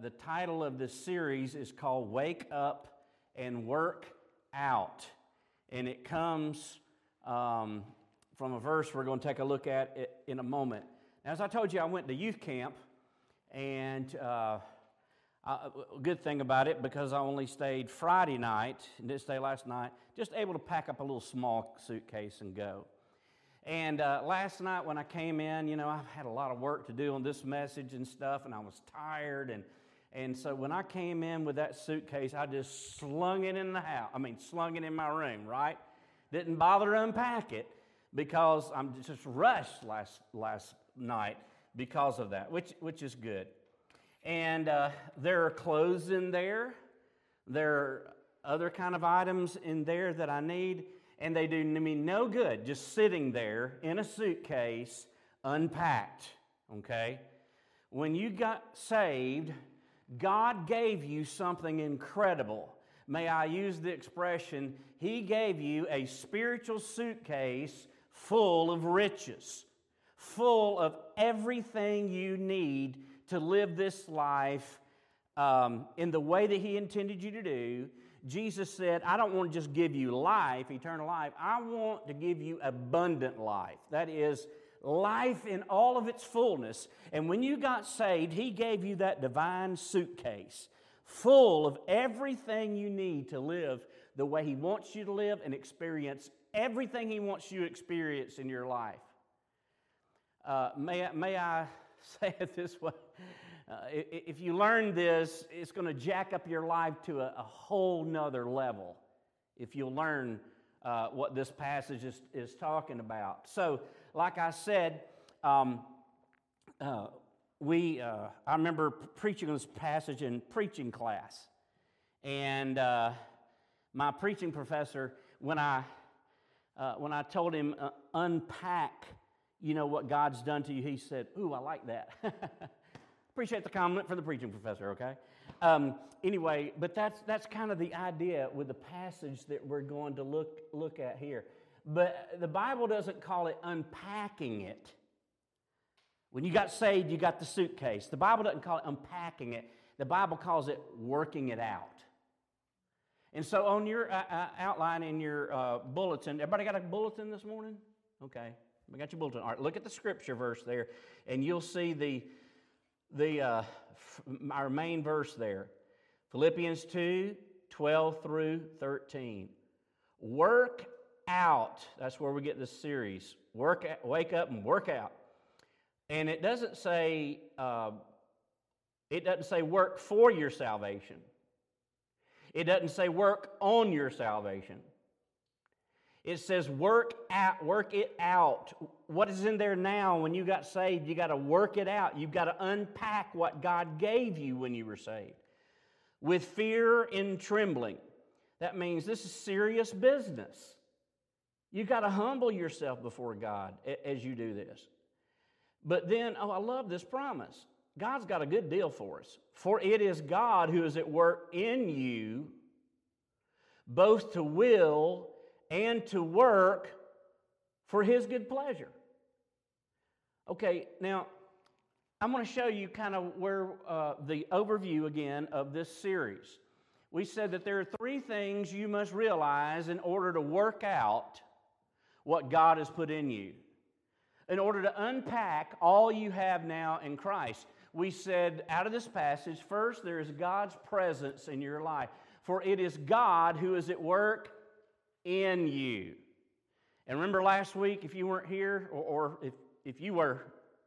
the title of this series is called Wake Up and Work Out. And it comes um, from a verse we're going to take a look at in a moment. As I told you, I went to youth camp, and uh, a good thing about it because I only stayed Friday night and didn't stay last night, just able to pack up a little small suitcase and go. And uh, last night when I came in, you know, I've had a lot of work to do on this message and stuff, and I was tired. And, and so when I came in with that suitcase, I just slung it in the house. I mean, slung it in my room, right? Didn't bother to unpack it because I'm just rushed last, last night because of that, which, which is good. And uh, there are clothes in there. There are other kind of items in there that I need and they do me no good just sitting there in a suitcase unpacked. Okay? When you got saved, God gave you something incredible. May I use the expression, He gave you a spiritual suitcase full of riches, full of everything you need to live this life um, in the way that He intended you to do Jesus said, I don't want to just give you life, eternal life. I want to give you abundant life. That is, life in all of its fullness. And when you got saved, He gave you that divine suitcase full of everything you need to live the way He wants you to live and experience everything He wants you to experience in your life. Uh, may, may I say it this way? Uh, if you learn this, it's going to jack up your life to a, a whole nother level if you learn uh, what this passage is, is talking about. So, like I said, um, uh, we, uh, I remember preaching this passage in preaching class. And uh, my preaching professor, when I, uh, when I told him, unpack, you know, what God's done to you, he said, Ooh, I like that. Appreciate the comment from the preaching professor, okay? Um, anyway, but that's, that's kind of the idea with the passage that we're going to look, look at here. But the Bible doesn't call it unpacking it. When you got saved, you got the suitcase. The Bible doesn't call it unpacking it, the Bible calls it working it out. And so on your uh, uh, outline in your uh, bulletin, everybody got a bulletin this morning? Okay, we got your bulletin. All right, look at the scripture verse there, and you'll see the the, uh, our main verse there Philippians 2 12 through 13. Work out. That's where we get this series. Work, wake up and work out. And it doesn't say, uh, it doesn't say work for your salvation. It doesn't say work on your salvation. It says work out, work it out. What is in there now when you got saved? You got to work it out. You've got to unpack what God gave you when you were saved. With fear and trembling. That means this is serious business. You've got to humble yourself before God as you do this. But then, oh, I love this promise. God's got a good deal for us. For it is God who is at work in you, both to will and to work for His good pleasure. Okay, now I'm going to show you kind of where uh, the overview again of this series. We said that there are three things you must realize in order to work out what God has put in you. In order to unpack all you have now in Christ, we said out of this passage first, there is God's presence in your life. For it is God who is at work in you. And remember last week, if you weren't here, or, or if, if you were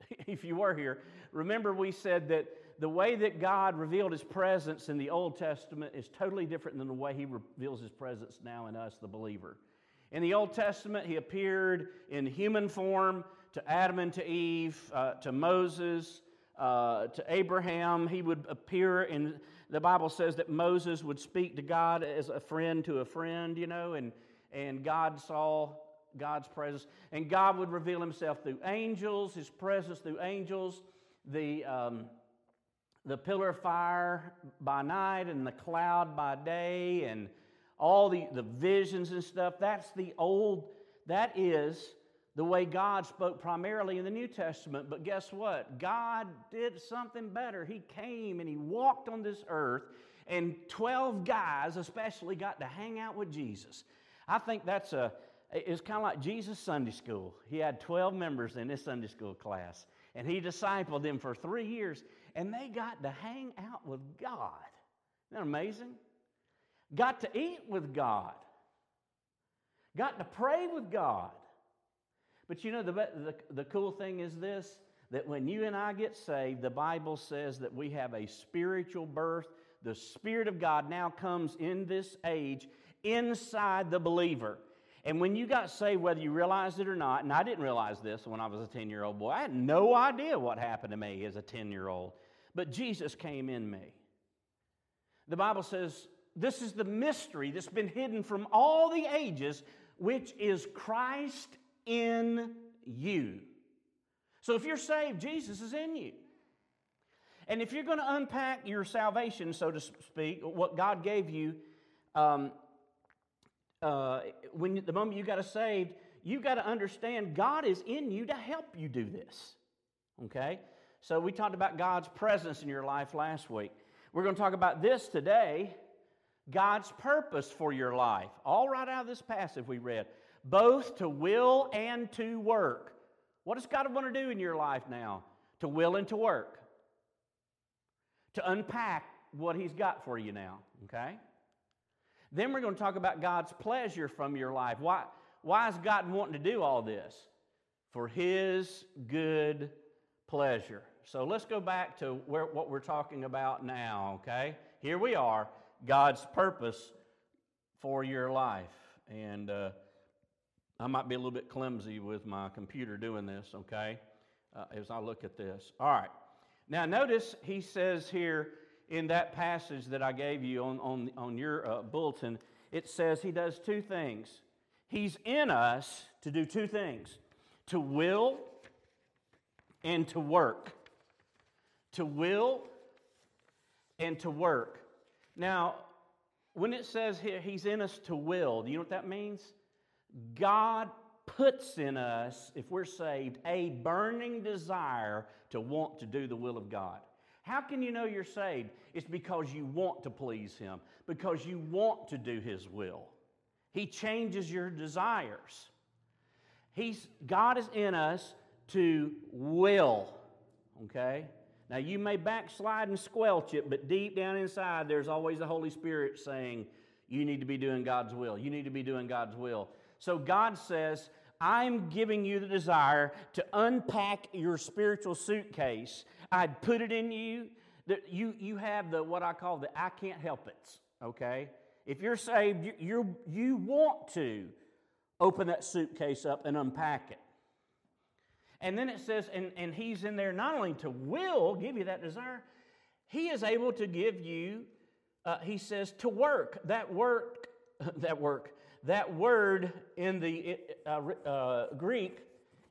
if you were here, remember we said that the way that God revealed his presence in the Old Testament is totally different than the way he reveals his presence now in us, the believer. In the Old Testament, he appeared in human form to Adam and to Eve, uh, to Moses, uh, to Abraham. He would appear in, the Bible says that Moses would speak to God as a friend to a friend, you know, and, and God saw God's presence. And God would reveal himself through angels, his presence through angels, the, um, the pillar of fire by night and the cloud by day, and all the, the visions and stuff. That's the old, that is the way God spoke primarily in the New Testament. But guess what? God did something better. He came and He walked on this earth, and 12 guys, especially, got to hang out with Jesus. I think that's a, it's kind of like Jesus' Sunday school. He had 12 members in his Sunday school class, and He discipled them for three years, and they got to hang out with God. Isn't that amazing? Got to eat with God, got to pray with God. But you know, the, the, the cool thing is this that when you and I get saved, the Bible says that we have a spiritual birth. The Spirit of God now comes in this age inside the believer. And when you got saved, whether you realized it or not, and I didn't realize this when I was a 10 year old boy, I had no idea what happened to me as a 10 year old. But Jesus came in me. The Bible says this is the mystery that's been hidden from all the ages, which is Christ in you. So if you're saved, Jesus is in you. And if you're going to unpack your salvation, so to speak, what God gave you, um, uh, when the moment you got saved, you've got to understand God is in you to help you do this. Okay? So we talked about God's presence in your life last week. We're going to talk about this today God's purpose for your life. All right out of this passage we read both to will and to work. What does God want to do in your life now? To will and to work. To unpack what He's got for you now, okay? Then we're going to talk about God's pleasure from your life. Why, why is God wanting to do all this? For His good pleasure. So let's go back to where, what we're talking about now, okay? Here we are God's purpose for your life. And uh, I might be a little bit clumsy with my computer doing this, okay, uh, as I look at this. All right. Now, notice he says here in that passage that I gave you on, on, on your uh, bulletin, it says he does two things. He's in us to do two things to will and to work. To will and to work. Now, when it says here, he's in us to will, do you know what that means? God puts in us, if we're saved, a burning desire to want to do the will of God. How can you know you're saved? It's because you want to please Him, because you want to do His will. He changes your desires. He's, God is in us to will, okay? Now, you may backslide and squelch it, but deep down inside, there's always the Holy Spirit saying, You need to be doing God's will. You need to be doing God's will. So God says, I'm giving you the desire to unpack your spiritual suitcase. I'd put it in you that you, you have the what I call the I can't help it. Okay? If you're saved, you, you you want to open that suitcase up and unpack it. And then it says, and, and he's in there not only to will give you that desire, he is able to give you, uh, he says, to work. That work, that work, that word in the uh, uh, Greek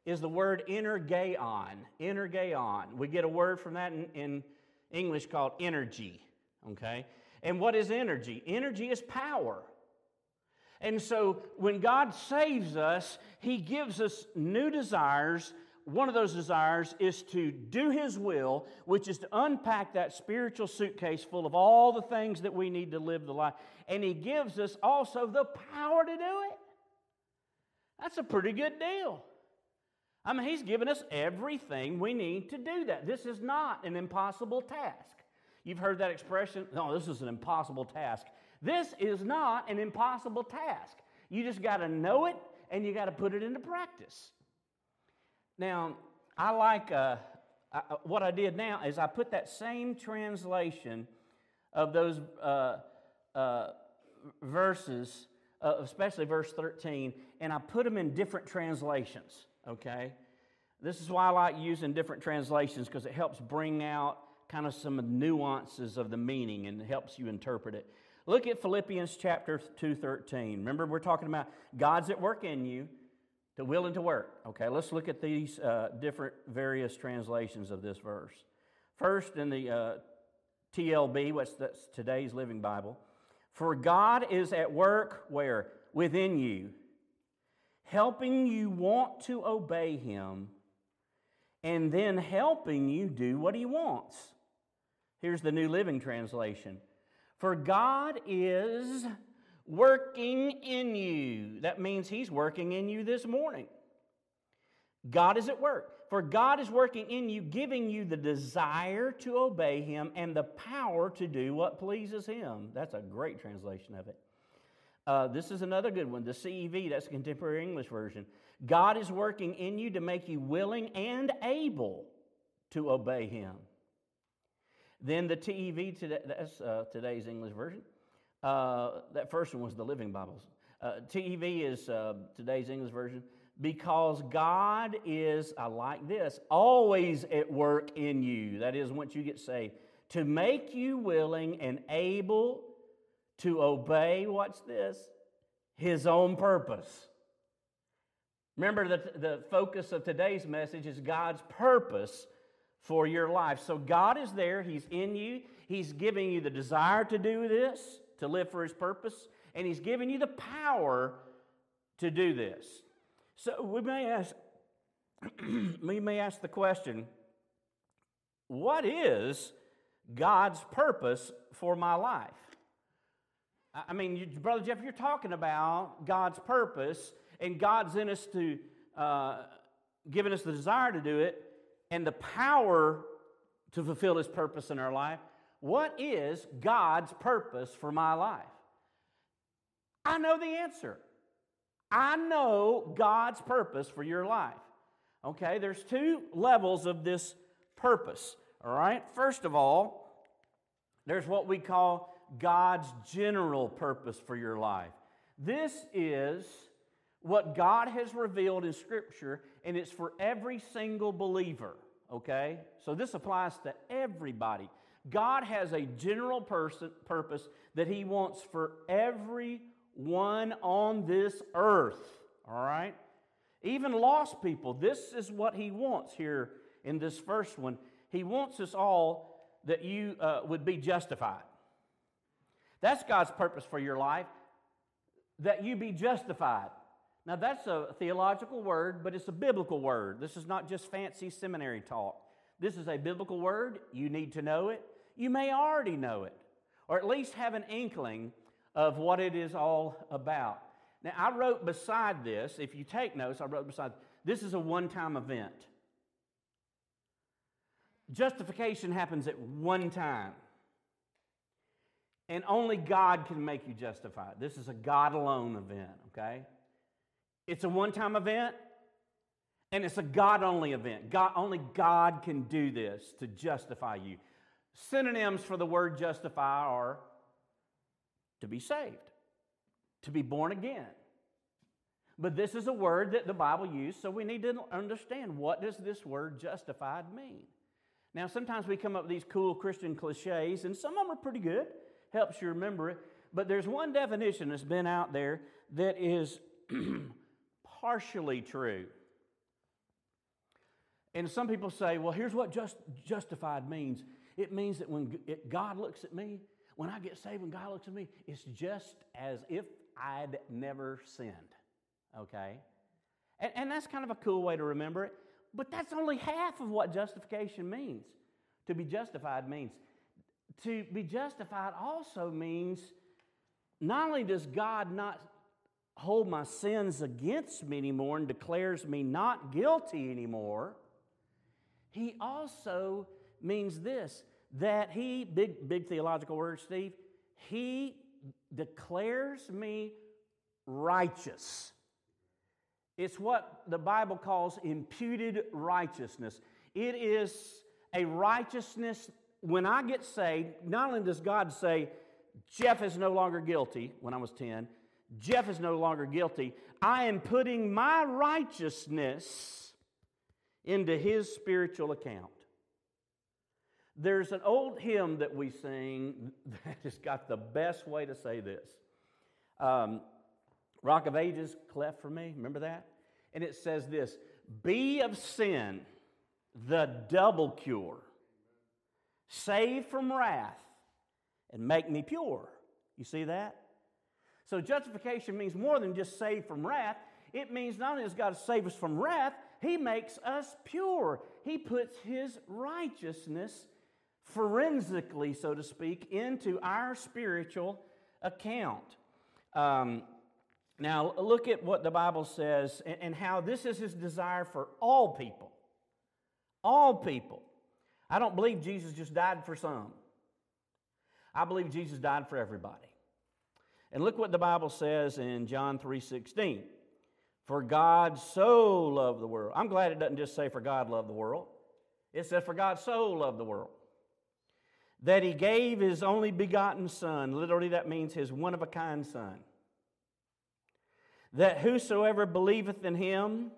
is the word energeon. Energeon. We get a word from that in, in English called energy. Okay? And what is energy? Energy is power. And so when God saves us, He gives us new desires one of those desires is to do His will, which is to unpack that spiritual suitcase full of all the things that we need to live the life. And He gives us also the power to do it. That's a pretty good deal. I mean, He's given us everything we need to do that. This is not an impossible task. You've heard that expression, no, this is an impossible task. This is not an impossible task. You just got to know it and you got to put it into practice. Now, I like uh, I, uh, what I did now is I put that same translation of those uh, uh, verses, uh, especially verse 13, and I put them in different translations, okay? This is why I like using different translations because it helps bring out kind of some nuances of the meaning and helps you interpret it. Look at Philippians chapter 2:13. Remember we're talking about God's at work in you to will and to work. Okay, let's look at these uh, different various translations of this verse. First, in the uh, TLB, what's that's today's Living Bible, for God is at work where? Within you. helping you want to obey Him, and then helping you do what He wants. Here's the New Living Translation For God is working in you. That means He's working in you this morning. God is at work. For God is working in you, giving you the desire to obey Him and the power to do what pleases Him. That's a great translation of it. Uh, this is another good one, the CEV, that's the Contemporary English Version. God is working in you to make you willing and able to obey Him. Then the TEV, today, that's uh, today's English version. Uh, that first one was the Living Bibles. Uh, TEV is uh, today's English version because God is, I like this, always at work in you. That is, once you get saved, to make you willing and able to obey, watch this, His own purpose. Remember that the focus of today's message is God's purpose for your life. So God is there, He's in you, He's giving you the desire to do this, to live for His purpose, and He's giving you the power to do this. So we may ask, we may ask the question, what is God's purpose for my life? I mean, you, Brother Jeff, you're talking about God's purpose and God's in us to, uh, giving us the desire to do it and the power to fulfill His purpose in our life. What is God's purpose for my life? I know the answer. I know God's purpose for your life. Okay, there's two levels of this purpose. All right, first of all, there's what we call God's general purpose for your life. This is what God has revealed in Scripture, and it's for every single believer. Okay? So this applies to everybody. God has a general person, purpose that He wants for every one on this earth. All right? Even lost people, this is what he wants here in this first one. He wants us all that you uh, would be justified. That's God's purpose for your life, that you be justified. Now, that's a theological word, but it's a biblical word. This is not just fancy seminary talk. This is a biblical word. You need to know it. You may already know it, or at least have an inkling of what it is all about. Now, I wrote beside this, if you take notes, I wrote beside this is a one time event. Justification happens at one time. And only God can make you justified. This is a God alone event, okay? It's a one time event, and it's a God only event. God, only God can do this to justify you. Synonyms for the word justify are to be saved, to be born again. But this is a word that the Bible used, so we need to understand what does this word justified mean? Now, sometimes we come up with these cool Christian cliches, and some of them are pretty good, helps you remember it. But there's one definition that's been out there that is partially true. And some people say, well, here's what just, justified means it means that when God looks at me, when I get saved, when God looks at me, it's just as if I'd never sinned. Okay? And, and that's kind of a cool way to remember it. But that's only half of what justification means. To be justified means. To be justified also means not only does God not hold my sins against me anymore and declares me not guilty anymore, He also means this that he, big, big theological word, Steve, he declares me righteous. It's what the Bible calls imputed righteousness. It is a righteousness when I get saved. Not only does God say, Jeff is no longer guilty when I was 10, Jeff is no longer guilty. I am putting my righteousness into his spiritual account. There's an old hymn that we sing that has got the best way to say this. Um, Rock of Ages, cleft for me. Remember that? And it says this Be of sin the double cure, save from wrath, and make me pure. You see that? So justification means more than just save from wrath. It means not only does God save us from wrath, He makes us pure. He puts His righteousness forensically, so to speak, into our spiritual account. Um, now, look at what the Bible says and, and how this is His desire for all people. All people. I don't believe Jesus just died for some. I believe Jesus died for everybody. And look what the Bible says in John 3:16. For God so loved the world. I'm glad it doesn't just say for God loved the world. It says for God so loved the world that he gave his only begotten son. Literally that means his one of a kind son. That whosoever believeth in him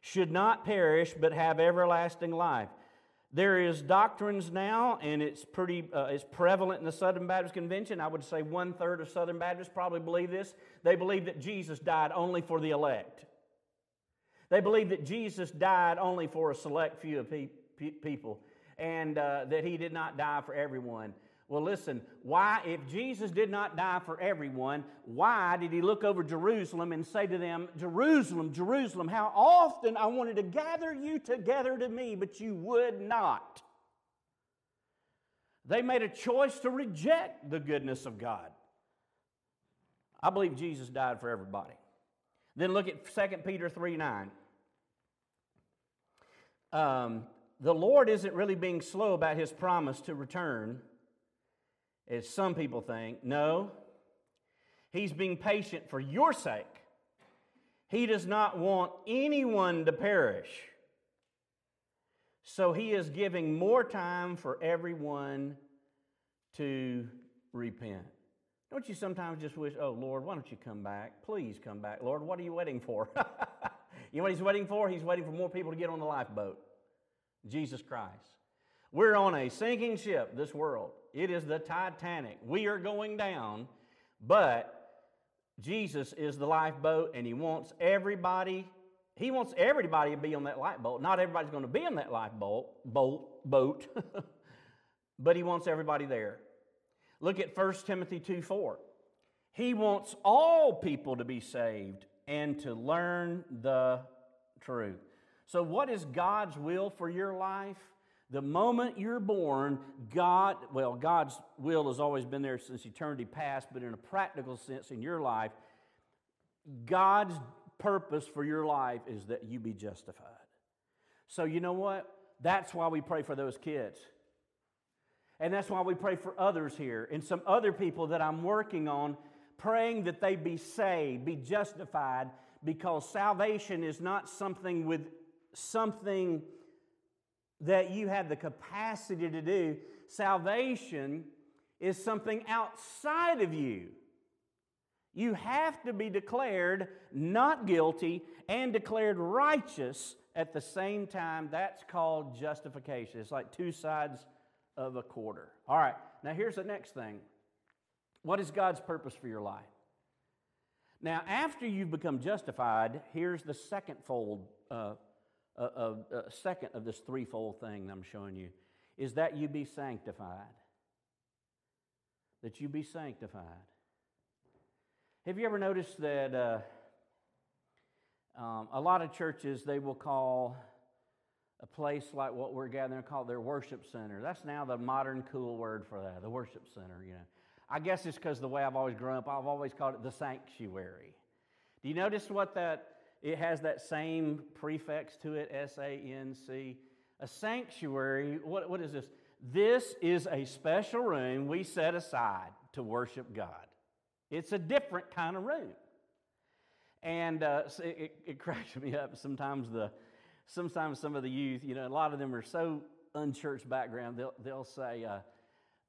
should not perish but have everlasting life. There is doctrines now, and it's pretty uh, it's prevalent in the Southern Baptist Convention. I would say one third of Southern Baptists probably believe this. They believe that Jesus died only for the elect. They believe that Jesus died only for a select few of pe- pe- people, and uh, that he did not die for everyone. Well, listen, why, if Jesus did not die for everyone, why did he look over Jerusalem and say to them, Jerusalem, Jerusalem, how often I wanted to gather you together to me, but you would not? They made a choice to reject the goodness of God. I believe Jesus died for everybody. Then look at 2 Peter 3 9. Um, the Lord isn't really being slow about his promise to return as some people think. No, he's being patient for your sake. He does not want anyone to perish. So he is giving more time for everyone to repent. Don't you sometimes just wish, oh, Lord, why don't you come back? Please come back. Lord, what are you waiting for? you know what he's waiting for? He's waiting for more people to get on the lifeboat Jesus Christ. We're on a sinking ship, this world. It is the Titanic. We are going down, but Jesus is the lifeboat, and He wants everybody. He wants everybody to be on that lifeboat. Not everybody's going to be on that lifeboat boat, boat, but He wants everybody there. Look at 1 Timothy 2 4. He wants all people to be saved and to learn the truth. So, what is God's will for your life? The moment you're born, God, well, God's will has always been there since eternity past, but in a practical sense in your life, God's purpose for your life is that you be justified. So, you know what? That's why we pray for those kids. And that's why we pray for others here and some other people that I'm working on, praying that they be saved, be justified, because salvation is not something with something that you have the capacity to do. Salvation is something outside of you. You have to be declared not guilty and declared righteous at the same time. That's called justification. It's like two sides of a quarter. All right, now here's the next thing. What is God's purpose for your life? Now, after you've become justified, here's the second fold uh, a, second of this threefold thing I'm showing you is that you be sanctified. That you be sanctified. Have you ever noticed that uh, um, a lot of churches they will call a place like what we're gathering called their worship center? That's now the modern cool word for that, the worship center. You know, I guess it's because the way I've always grown up, I've always called it the sanctuary. Do you notice what that it has that same prefix to it, S A N C. A sanctuary, what, what is this? This is a special room we set aside to worship God. It's a different kind of room. And uh, it, it, cracks me up sometimes the sometimes some of the youth, you know, a lot of them are so unchurched background, they'll, they'll say, uh,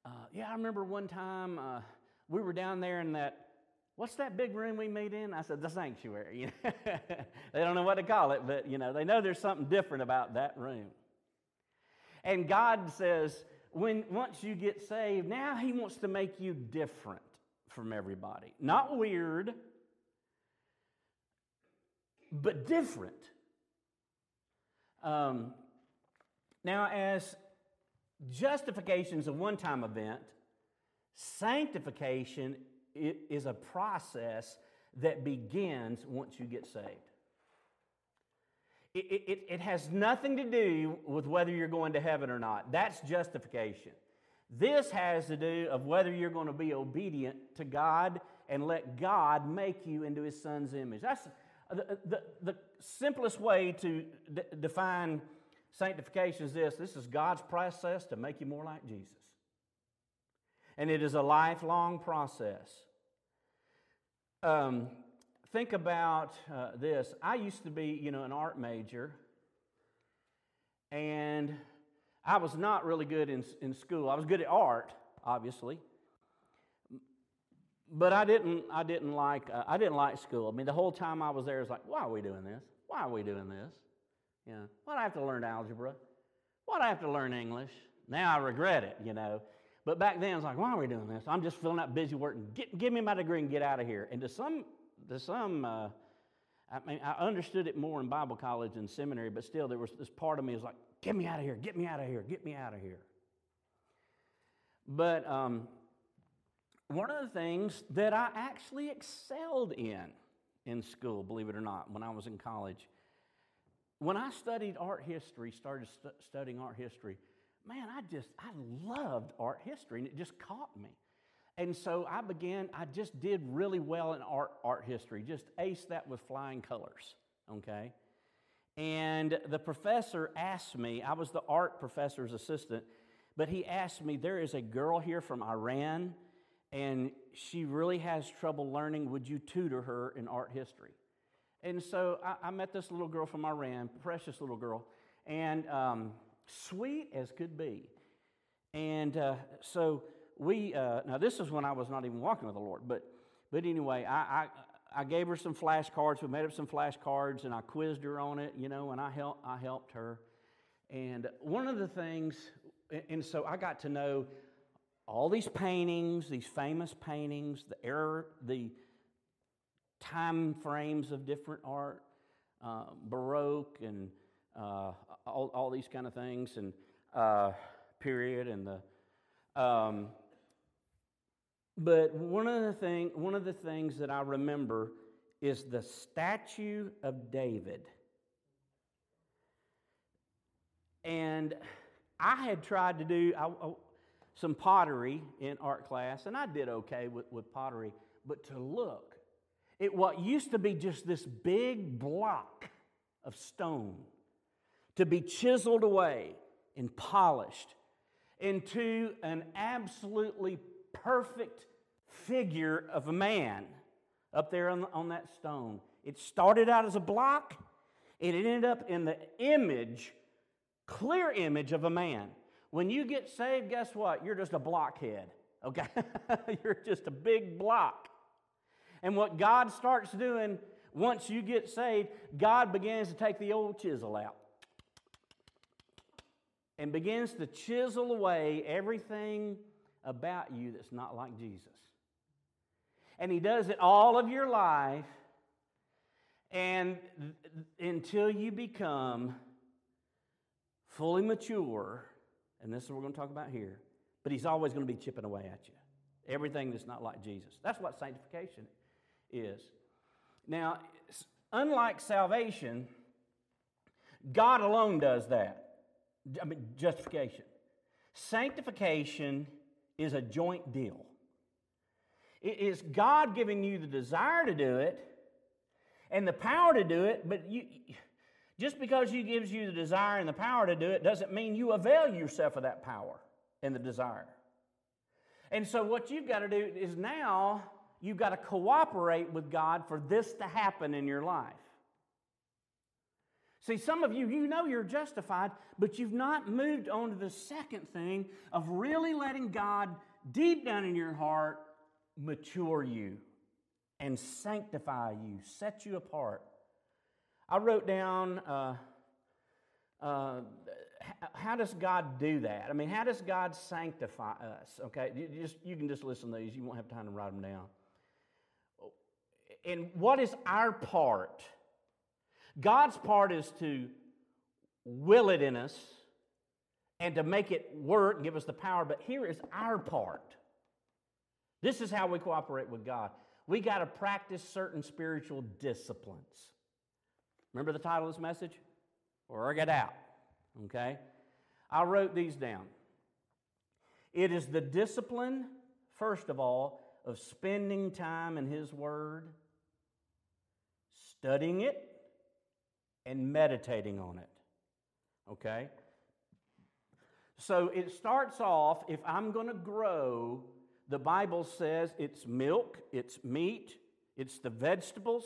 uh, yeah, I remember one time uh, we were down there in that What's that big room we meet in? I said, The sanctuary. they don't know what to call it, but you know, they know there's something different about that room. And God says, when once you get saved, now He wants to make you different from everybody. Not weird, but different. Um, now, as justification is a one time event, sanctification it is a process that begins once you get saved. It, it, it has nothing to do with whether you're going to heaven or not. That's justification. This has to do of whether you're going to be obedient to God and let God make you into His Son's image. That's the, the, the simplest way to d- define sanctification is this this is God's process to make you more like Jesus. And it is a lifelong process. Um, think about uh, this. I used to be, you know, an art major, and I was not really good in, in school. I was good at art, obviously, but I didn't. I didn't like. Uh, I didn't like school. I mean, the whole time I was there, it's like, why are we doing this? Why are we doing this? You know, why do I have to learn algebra? Why do I have to learn English? Now I regret it. You know. But back then, it's like, why are we doing this? I'm just filling out busy work. And get, give me my degree and get out of here. And to some to some, uh, I mean, I understood it more in Bible college and seminary, but still, there was this part of me was like, get me out of here, get me out of here, get me out of here. But um, one of the things that I actually excelled in in school, believe it or not, when I was in college, when I studied art history, started st- studying art history, man, I just, I loved art history, and it just caught me. And so I began, I just did really well in art, art history, just aced that with flying colors, okay? And the professor asked me, I was the art professor's assistant, but he asked me, There is a girl here from Iran, and she really has trouble learning. Would you tutor her in art history? And so I, I met this little girl from Iran, precious little girl, and um, sweet as could be. And uh, so we, uh, now this is when I was not even walking with the Lord, but, but anyway, I, I, I gave her some flashcards. We made up some flashcards and I quizzed her on it, you know, and I, help, I helped her. And one of the things, and so I got to know all these paintings, these famous paintings, the era, the time frames of different art, uh, Baroque, and uh, all, all these kind of things, and uh, period, and the um, but one of the thing, one of the things that I remember is the statue of David. And I had tried to do I, I, some pottery in art class, and I did okay with, with pottery. But to look at what used to be just this big block of stone to be chiseled away and polished into an absolutely perfect figure of a man up there on, on that stone. It started out as a block, it ended up in the image, clear image of a man. When you get saved, guess what? You're just a blockhead, okay? You're just a big block. And what God starts doing once you get saved, God begins to take the old chisel out and begins to chisel away everything about you that's not like Jesus. And He does it all of your life, and until you become fully mature, and this is what we're going to talk about here, but He's always going to be chipping away at you. Everything that's not like Jesus. That's what sanctification is. Now, unlike salvation, God alone does that. I mean, justification. Sanctification is a joint deal. It is God giving you the desire to do it and the power to do it, but you, just because He gives you the desire and the power to do it doesn't mean you avail yourself of that power and the desire. And so, what you've got to do is now you've got to cooperate with God for this to happen in your life. See, some of you, you know you're justified, but you've not moved on to the second thing of really letting God, deep down in your heart, mature you and sanctify you, set you apart. I wrote down uh, uh, how does God do that? I mean, how does God sanctify us? Okay, you, just, you can just listen to these, you won't have time to write them down. And what is our part? God's part is to will it in us and to make it work and give us the power, but here is our part. This is how we cooperate with God. We got to practice certain spiritual disciplines. Remember the title of this message? Work it out. Okay? I wrote these down. It is the discipline, first of all, of spending time in His Word, studying it, and meditating on it. Okay? So it starts off if I'm going to grow, the Bible says it's milk, it's meat, it's the vegetables.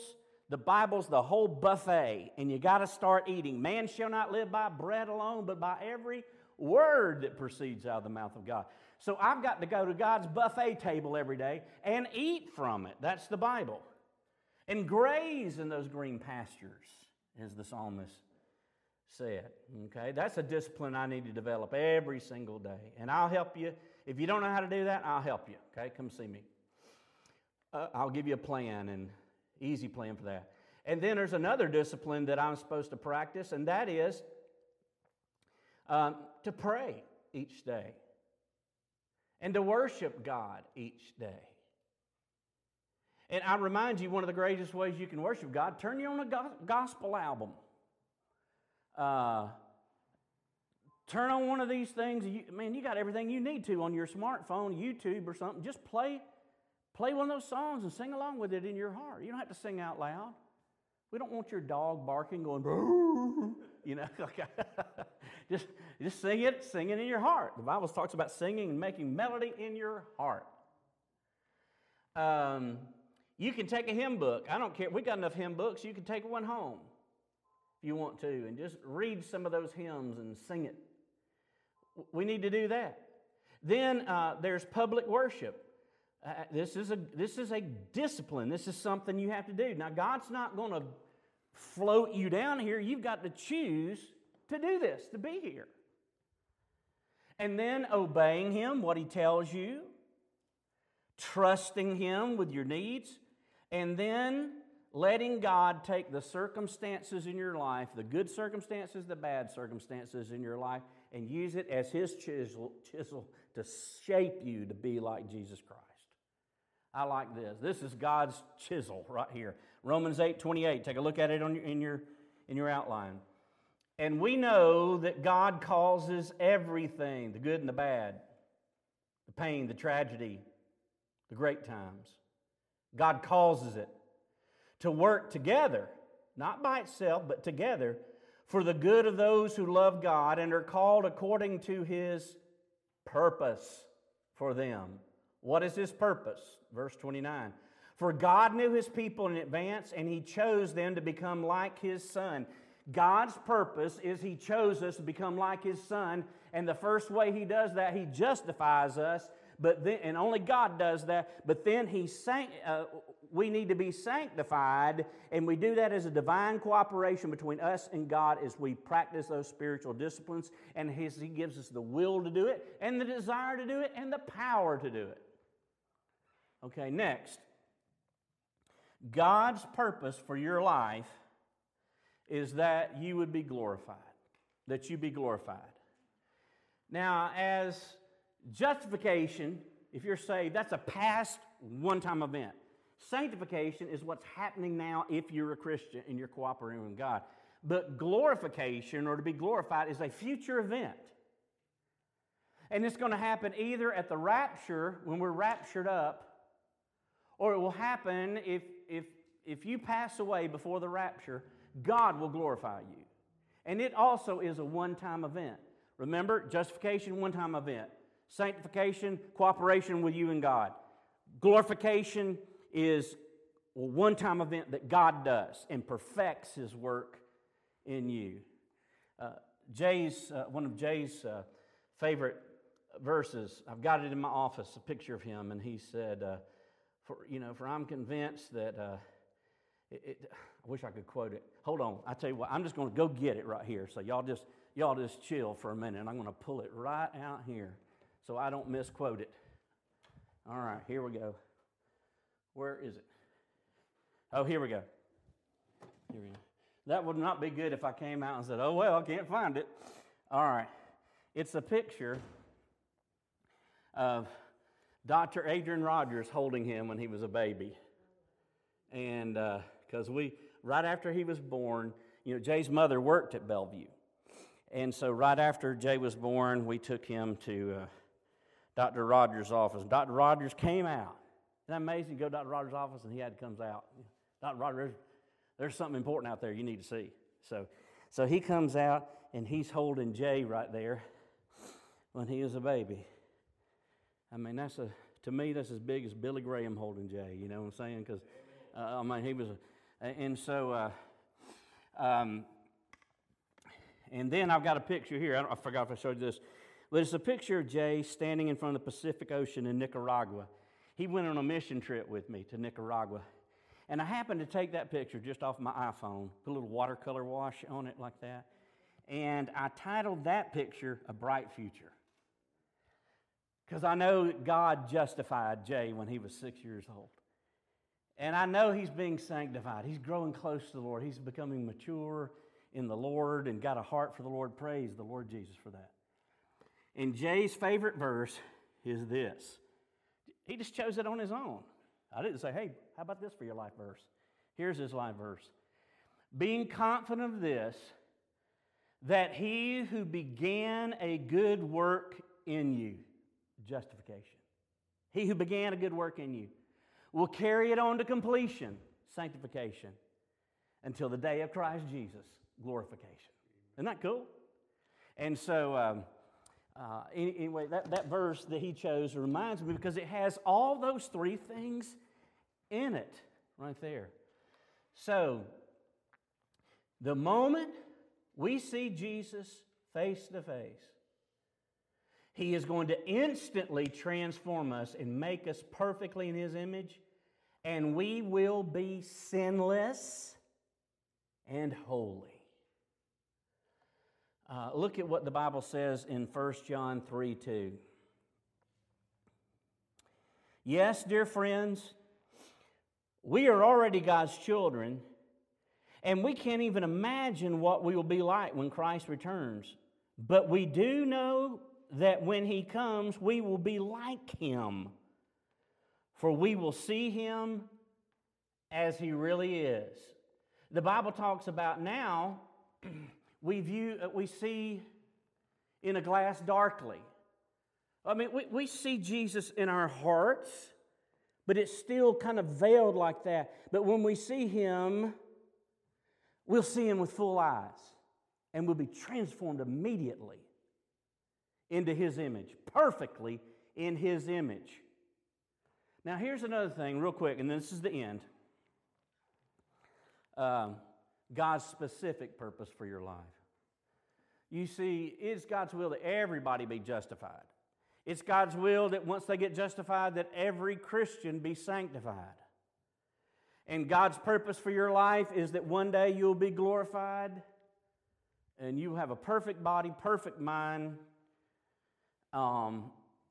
The Bible's the whole buffet, and you got to start eating. Man shall not live by bread alone, but by every word that proceeds out of the mouth of God. So I've got to go to God's buffet table every day and eat from it. That's the Bible. And graze in those green pastures, as the psalmist said. Okay, that's a discipline I need to develop every single day. And I'll help you. If you don't know how to do that, I'll help you. Okay, come see me. Uh, I'll give you a plan and easy plan for that. And then there's another discipline that I'm supposed to practice, and that is um, to pray each day and to worship God each day. And I remind you, one of the greatest ways you can worship God, turn you on a gospel album. Uh, turn on one of these things. You, man, you got everything you need to on your smartphone, YouTube, or something. Just play, play one of those songs and sing along with it in your heart. You don't have to sing out loud. We don't want your dog barking, going, you know. just, just sing it, sing it in your heart. The Bible talks about singing and making melody in your heart. Um, you can take a hymn book. I don't care. We got enough hymn books. You can take one home if you want to, and just read some of those hymns and sing it. We need to do that. Then uh, there's public worship. Uh, this, is a, this is a discipline. This is something you have to do. Now, God's not going to float you down here. You've got to choose to do this, to be here. And then obeying Him, what He tells you, trusting Him with your needs, and then letting God take the circumstances in your life, the good circumstances, the bad circumstances in your life, and use it as His chisel, chisel to shape you to be like Jesus Christ. I like this. This is God's chisel right here. Romans 8 28. Take a look at it your, in, your, in your outline. And we know that God causes everything the good and the bad, the pain, the tragedy, the great times. God causes it to work together, not by itself, but together, for the good of those who love God and are called according to his purpose for them. What is his purpose? Verse 29. For God knew his people in advance, and he chose them to become like his son. God's purpose is he chose us to become like his son, and the first way he does that, he justifies us but then, and only God does that. But then He sanct, uh, we need to be sanctified, and we do that as a divine cooperation between us and God as we practice those spiritual disciplines. And his, He gives us the will to do it, and the desire to do it, and the power to do it. Okay, next. God's purpose for your life is that you would be glorified, that you be glorified. Now, as Justification, if you're saved, that's a past one time event. Sanctification is what's happening now if you're a Christian and you're cooperating with God. But glorification, or to be glorified, is a future event. And it's going to happen either at the rapture, when we're raptured up, or it will happen if, if, if you pass away before the rapture, God will glorify you. And it also is a one time event. Remember, justification, one time event. Sanctification, cooperation with you and God. Glorification is a one time event that God does and perfects His work in you. Uh, Jay's, uh, one of Jay's uh, favorite verses, I've got it in my office, a picture of him, and he said, uh, for, you know, for I'm convinced that, uh, it, it, I wish I could quote it. Hold on, I tell you what, I'm just going to go get it right here. So y'all just, y'all just chill for a minute, I'm going to pull it right out here so I don't misquote it. All right, here we go. Where is it? Oh, here we go. Here we go. That would not be good if I came out and said, oh, well, I can't find it. All right. It's a picture of Dr. Adrian Rogers holding him when he was a baby. And because uh, we, right after he was born, you know, Jay's mother worked at Bellevue. And so right after Jay was born, we took him to uh, Dr. Rogers' office. Dr. Rogers came out. Isn't that amazing? You go to Dr. Rogers' office and he had comes out. Dr. Rogers, there's something important out there you need to see. So, so he comes out and he's holding Jay right there when he was a baby. I mean, that's a to me that's as big as Billy Graham holding Jay. You know what I'm saying? Because uh, I mean, he was, a, and so, uh, um, and then I've got a picture here. I, I forgot if I showed you this, but it's a picture of Jay standing in front of the Pacific Ocean in Nicaragua. He went on a mission trip with me to Nicaragua. And I happened to take that picture just off my iPhone, put a little watercolor wash on it like that. And I titled that picture A Bright Future. Because I know God justified Jay when he was six years old. And I know he's being sanctified. He's growing close to the Lord. He's becoming mature in the Lord and got a heart for the Lord. Praise the Lord Jesus for that. And Jay's favorite verse is this. He just chose it on his own. I didn't say, hey, how about this for your life verse? Here's his life verse Being confident of this, that he who began a good work in you, justification, he who began a good work in you, will carry it on to completion, sanctification, until the day of Christ Jesus, glorification. Isn't that cool? And so, um, uh, anyway, that, that verse that he chose reminds me because it has all those three things in it right there. So, the moment we see Jesus face to face, he is going to instantly transform us and make us perfectly in his image, and we will be sinless and holy. Uh, look at what the Bible says in 1 John 3 2. Yes, dear friends, we are already God's children, and we can't even imagine what we will be like when Christ returns. But we do know that when He comes, we will be like Him, for we will see Him as He really is. The Bible talks about now we view, uh, we see in a glass darkly. I mean, we, we see Jesus in our hearts, but it's still kind of veiled like that. But when we see him, we'll see him with full eyes, and we'll be transformed immediately into his image, perfectly in his image. Now, here's another thing, real quick, and this is the end. Um, God's specific purpose for your life. You see, it's God's will that everybody be justified. It's God's will that once they get justified, that every Christian be sanctified. And God's purpose for your life is that one day you'll be glorified and you'll have a perfect body, perfect mind, um,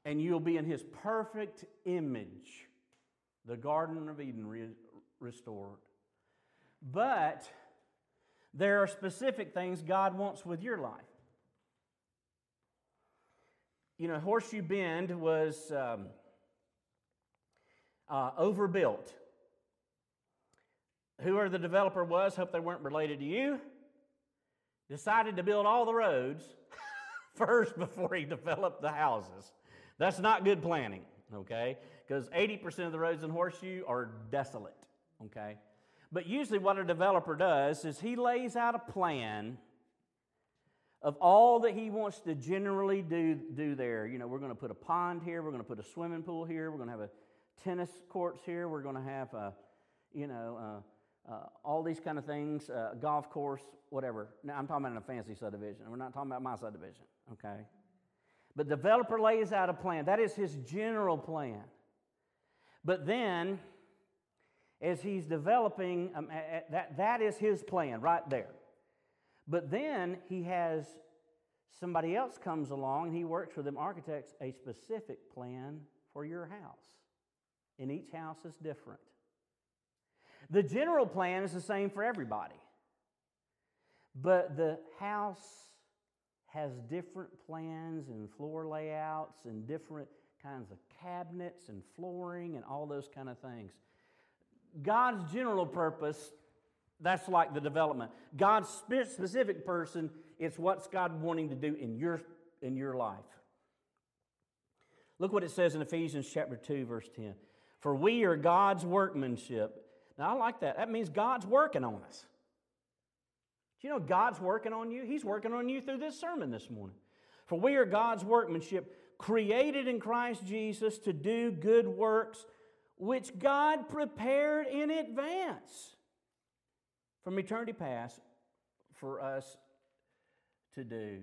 and you'll be in His perfect image, the Garden of Eden re- restored. But there are specific things God wants with your life. You know, Horseshoe Bend was um, uh, overbuilt. Whoever the developer was, hope they weren't related to you, decided to build all the roads first before he developed the houses. That's not good planning, okay? Because 80% of the roads in Horseshoe are desolate, okay? But usually, what a developer does is he lays out a plan of all that he wants to generally do, do there. You know, we're going to put a pond here, we're going to put a swimming pool here, we're going to have a tennis courts here, we're going to have, a, you know, uh, uh, all these kind of things, uh, golf course, whatever. Now, I'm talking about in a fancy subdivision. We're not talking about my subdivision, okay? But developer lays out a plan. That is his general plan. But then as he's developing, um, that, that is his plan right there. But then he has somebody else comes along, and he works with them architects a specific plan for your house. And each house is different. The general plan is the same for everybody. But the house has different plans and floor layouts and different kinds of cabinets and flooring and all those kind of things God's general purpose, that's like the development. God's specific person, it's what's God wanting to do in your, in your life. Look what it says in Ephesians chapter 2, verse 10. For we are God's workmanship. Now, I like that. That means God's working on us. Do you know God's working on you? He's working on you through this sermon this morning. For we are God's workmanship, created in Christ Jesus to do good works, which God prepared in advance from eternity past for us to do.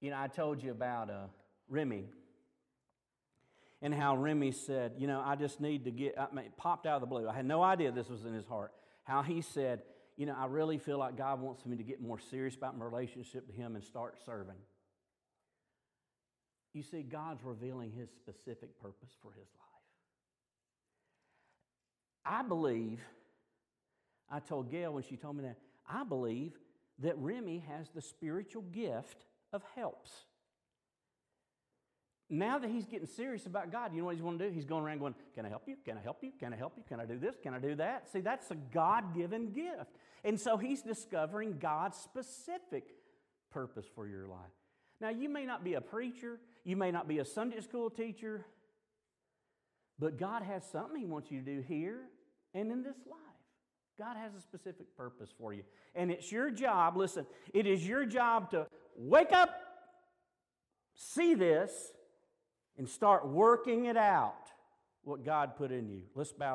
You know, I told you about uh, Remy and how Remy said, You know, I just need to get, I mean, popped out of the blue. I had no idea this was in his heart. How he said, You know, I really feel like God wants me to get more serious about my relationship to Him and start serving. You see, God's revealing His specific purpose for His life. I believe, I told Gail when she told me that, I believe that Remy has the spiritual gift of helps now that he's getting serious about God, you know what he's going to do? He's going around going, Can I help you? Can I help you? Can I help you? Can I do this? Can I do that? See, that's a God given gift. And so he's discovering God's specific purpose for your life. Now, you may not be a preacher, you may not be a Sunday school teacher, but God has something he wants you to do here and in this life. God has a specific purpose for you. And it's your job, listen, it is your job to wake up, see this, and start working it out what God put in you. Let's bow